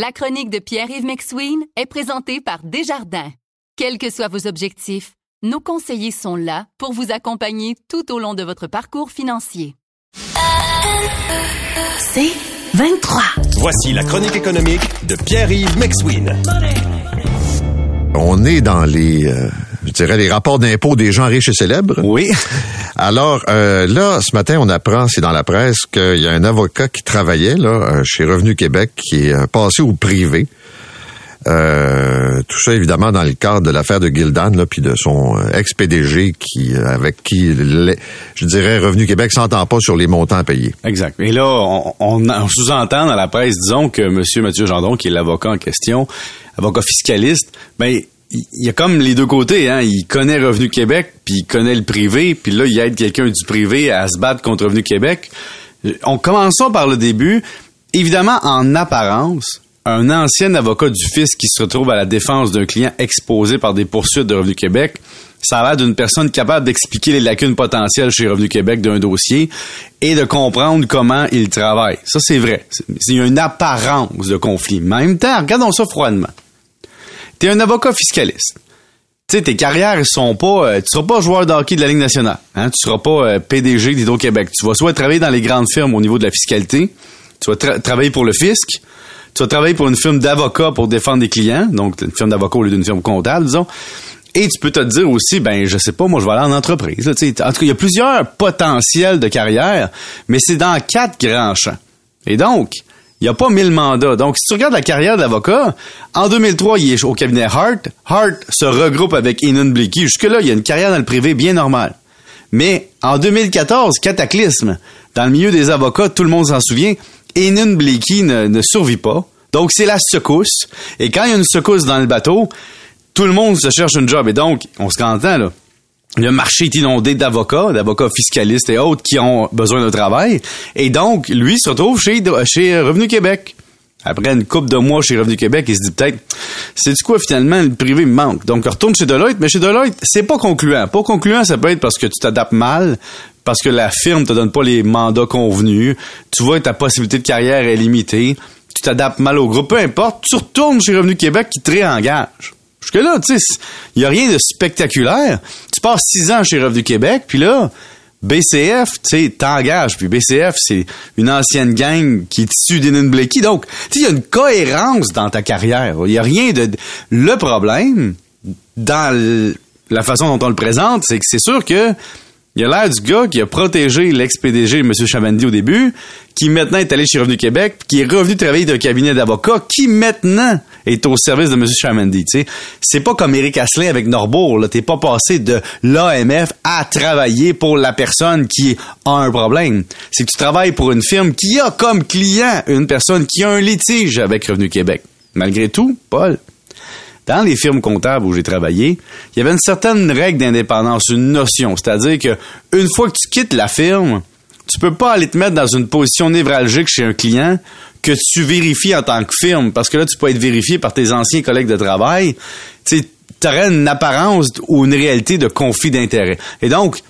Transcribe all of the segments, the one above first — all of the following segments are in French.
La chronique de Pierre-Yves McSween est présentée par Desjardins. Quels que soient vos objectifs, nos conseillers sont là pour vous accompagner tout au long de votre parcours financier. C'est 23. Voici la chronique économique de Pierre-Yves McSween. On est dans les, euh, je dirais, les rapports d'impôts des gens riches et célèbres. Oui. Alors euh, là, ce matin, on apprend, c'est dans la presse, qu'il y a un avocat qui travaillait là euh, chez Revenu Québec qui est euh, passé au privé. Euh, tout ça évidemment dans le cadre de l'affaire de Gildan là puis de son euh, ex-PDG qui avec qui je dirais Revenu Québec s'entend pas sur les montants à payer. Exact. Et là, on, on- on sous-entend dans la presse, disons, que M. Mathieu Gendron, qui est l'avocat en question, avocat fiscaliste, ben, il y a comme les deux côtés, hein. Il connaît Revenu Québec, puis il connaît le privé, puis là, il aide quelqu'un du privé à se battre contre Revenu Québec. Euh, On commençons par le début. Évidemment, en apparence, un ancien avocat du fisc qui se retrouve à la défense d'un client exposé par des poursuites de Revenu Québec, ça a l'air d'une personne capable d'expliquer les lacunes potentielles chez Revenu Québec d'un dossier et de comprendre comment il travaille. Ça, c'est vrai. C'est- une apparence de conflit. En même temps, regardons ça froidement. T'es un avocat fiscaliste. Tu sais, tes carrières sont pas. euh, tu seras pas joueur de hockey de la Ligue nationale. Hein? Tu seras pas euh, PDG d'Hydro-Québec. Tu vas soit travailler dans les grandes firmes au niveau de la fiscalité, tu vas tra- travailler pour le fisc, tu vas travailler pour une firme d'avocats pour défendre des clients, donc une firme d'avocats au lieu d'une firme comptable, disons. Et tu peux te dire aussi, ben, je sais pas, moi, je vais aller en entreprise. là, en tout cas, il y a plusieurs potentiels de carrière, mais c'est dans quatre grands champs. Et donc, il n'y a pas mille mandats. Donc, si tu regardes la carrière d'avocat, en 2003, il est au cabinet Hart. Hart se regroupe avec Enon Blicky. Jusque-là, il y a une carrière dans le privé bien normale. Mais en 2014, cataclysme. Dans le milieu des avocats, tout le monde s'en souvient, Blicky ne, ne survit pas. Donc, c'est la secousse. Et quand il y a une secousse dans le bateau, tout le monde se cherche une job. Et donc, on se entend, là. Le marché est inondé d'avocats, d'avocats fiscalistes et autres qui ont besoin de travail. Et donc, lui se retrouve chez, Revenu Québec. Après une couple de mois chez Revenu Québec, il se dit peut-être, c'est du quoi finalement, le privé me manque. Donc, il retourne chez Deloitte, mais chez Deloitte, c'est pas concluant. Pas concluant, ça peut être parce que tu t'adaptes mal, parce que la firme te donne pas les mandats convenus, tu vois ta possibilité de carrière est limitée, tu t'adaptes mal au groupe, peu importe, tu retournes chez Revenu Québec qui te réengage. Jusque-là, tu sais, il y a rien de spectaculaire. Tu passes six ans chez Revenu Québec, puis là, BCF, tu sais, t'engages. Puis BCF, c'est une ancienne gang qui est issue d'Enon Blakey. Donc, tu il y a une cohérence dans ta carrière. Il y a rien de... Le problème, dans la façon dont on le présente, c'est que c'est sûr que il a l'air du gars qui a protégé l'ex-PDG, M. Chavandy, au début, qui maintenant est allé chez Revenu Québec, qui est revenu travailler d'un cabinet d'avocats, qui maintenant est au service de M. Sais, c'est pas comme Éric Asselin avec Norbourg. T'es pas passé de l'AMF à travailler pour la personne qui a un problème. C'est que tu travailles pour une firme qui a comme client une personne qui a un litige avec Revenu Québec. Malgré tout, Paul, dans les firmes comptables où j'ai travaillé, il y avait une certaine règle d'indépendance, une notion. C'est-à-dire que une fois que tu quittes la firme, tu peux pas aller te mettre dans une position névralgique chez un client que tu vérifies en tant que firme, parce que là, tu peux être vérifié par tes anciens collègues de travail. Tu aurais une apparence ou une réalité de conflit d'intérêt. Et donc,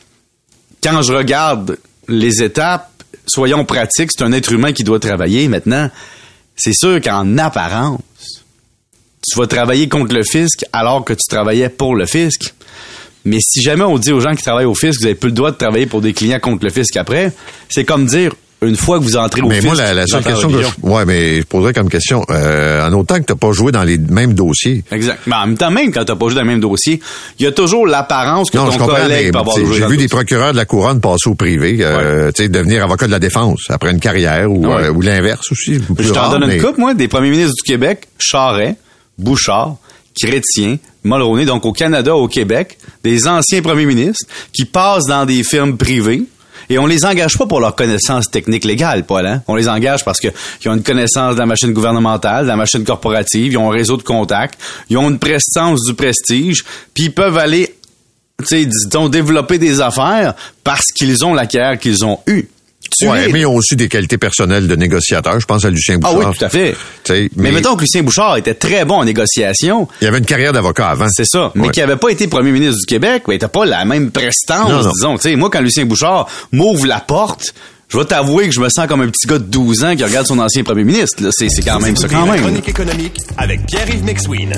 quand je regarde les étapes, soyons pratiques, c'est un être humain qui doit travailler maintenant. C'est sûr qu'en apparence, tu vas travailler contre le fisc alors que tu travaillais pour le fisc. Mais si jamais on dit aux gens qui travaillent au fisc, vous avez plus le droit de travailler pour des clients contre le fisc après, c'est comme dire une fois que vous entrez au Mais fisc. moi, la, seule question que je, ouais, mais je poserais comme question, euh, en autant que t'as pas joué dans les mêmes dossiers. Exact. Mais en même temps, même quand t'as pas joué dans le même dossier, il y a toujours l'apparence que Non, ton collègue peut avoir joué j'ai vu des procureurs de la couronne passer au privé, euh, tu sais, devenir avocat de la défense après une carrière ou, Ouais. euh, ou l'inverse aussi. Je t'en donne une coupe, moi, des premiers ministres du Québec, Charret, Bouchard, Chrétien, Mulroney, donc au Canada, au Québec, des anciens premiers ministres qui passent dans des firmes privées. Et on les engage pas pour leur connaissance technique légale, Paul. Hein? On les engage parce qu'ils ont une connaissance de la machine gouvernementale, de la machine corporative, ils ont un réseau de contacts, ils ont une prestance du prestige, puis ils peuvent aller, tu sais, disons, développer des affaires parce qu'ils ont la carrière qu'ils ont eue. Tu Ouais, es- mais ils ont aussi des qualités personnelles de négociateur. Je pense à Lucien Ah Bouchard. oui, tout à fait. Tu sais, Mais, mettons que Lucien Bouchard était très bon en négociation. Il avait une carrière d'avocat avant. C'est ça. Mais Ouais. qui avait pas été premier ministre du Québec, ben, t'as pas la même prestance, Non, non. disons. Tu sais, moi, quand Lucien Bouchard m'ouvre la porte, je vais t'avouer que je me sens comme un petit gars de 12 ans qui regarde son ancien premier ministre. là. C'est c'est quand même ça, quand même. Chronique économique avec Pierre-Yves McSween.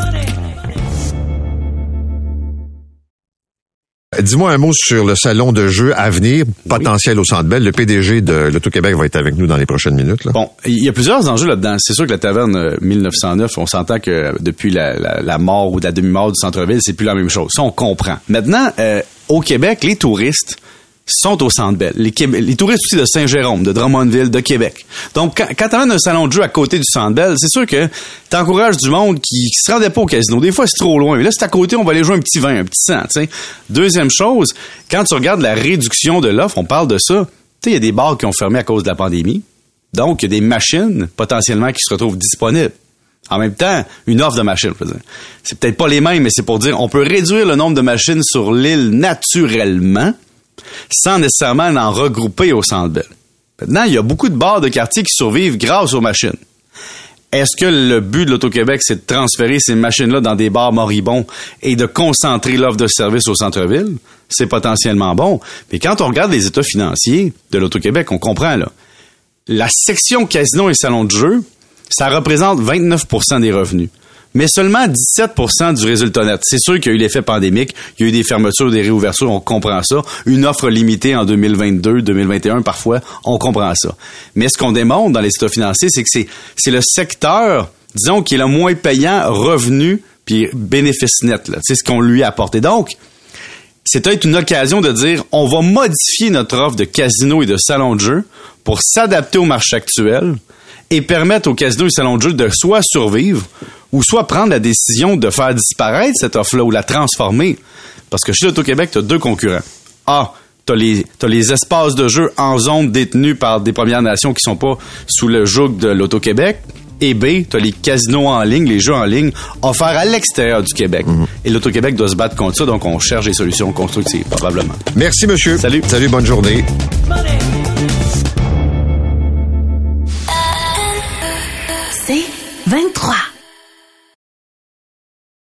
Dis-moi un mot sur le salon de jeux à venir, potentiel au Centre Bell. Le PDG de l'Auto-Québec va être avec nous dans les prochaines minutes. Là. Bon, il y a plusieurs enjeux là-dedans. C'est sûr que la taverne euh, 1909, on s'entend que depuis la, la- la mort ou la demi-mort du centre-ville, c'est plus la même chose. Ça, on comprend. Maintenant, euh, au Québec, les touristes sont au Centre. Les, les touristes aussi de Saint-Jérôme, de Drummondville, de Québec. Donc, quand, quand t'amènes un salon de jeu à côté du Centre Bell, c'est sûr que t'encourages du monde qui se rendait pas au casino. Des fois, c'est trop loin. Mais là, c'est à côté, on va aller jouer un petit vin, un petit sang. Deuxième chose, quand tu regardes la réduction de l'offre, on parle de ça. Tu sais, il y a des bars qui ont fermé à cause de la pandémie. Donc, il y a des machines potentiellement qui se retrouvent disponibles. En même temps, une offre de machines. C'est peut-être pas les mêmes, mais c'est pour dire on peut réduire le nombre de machines sur l'île naturellement sans nécessairement en regrouper au centre Bell. Maintenant, il y a beaucoup de bars de quartier qui survivent grâce aux machines. Est-ce que le but de l'Auto-Québec, c'est de transférer ces machines-là dans des bars moribonds et de concentrer l'offre de service au centre-ville? C'est potentiellement bon. Mais quand on regarde les états financiers de l'Auto-Québec, on comprend, là. La section casino et salon de jeu, ça représente 29% des revenus. Mais seulement 17% du résultat net. C'est sûr qu'il y a eu l'effet pandémique, il y a eu des fermetures, des réouvertures, on comprend ça. Une offre limitée en 2022, 2021 parfois, on comprend ça. Mais ce qu'on démontre dans les états financiers, c'est que c'est, le secteur, disons, qui est le moins payant revenu puis bénéfice net. C'est ce qu'on lui a apporté. Donc, peut-être une occasion de dire on va modifier notre offre de casino et de salon de jeu pour s'adapter au marché actuel et permettre aux casinos et salons de jeu de soit survivre ou soit prendre la décision de faire disparaître cette offre-là ou la transformer. Parce que chez l'Auto-Québec, tu as deux concurrents. A, tu as les, t'as les espaces de jeu en zone détenus par des Premières Nations qui sont pas sous le joug de l'Auto-Québec. Et B, tu as les casinos en ligne, les jeux en ligne offerts à l'extérieur du Québec. Et l'Auto-Québec doit se battre contre ça, donc on cherche des solutions constructives, probablement. Merci, monsieur. Salut. Salut, bonne journée. 23.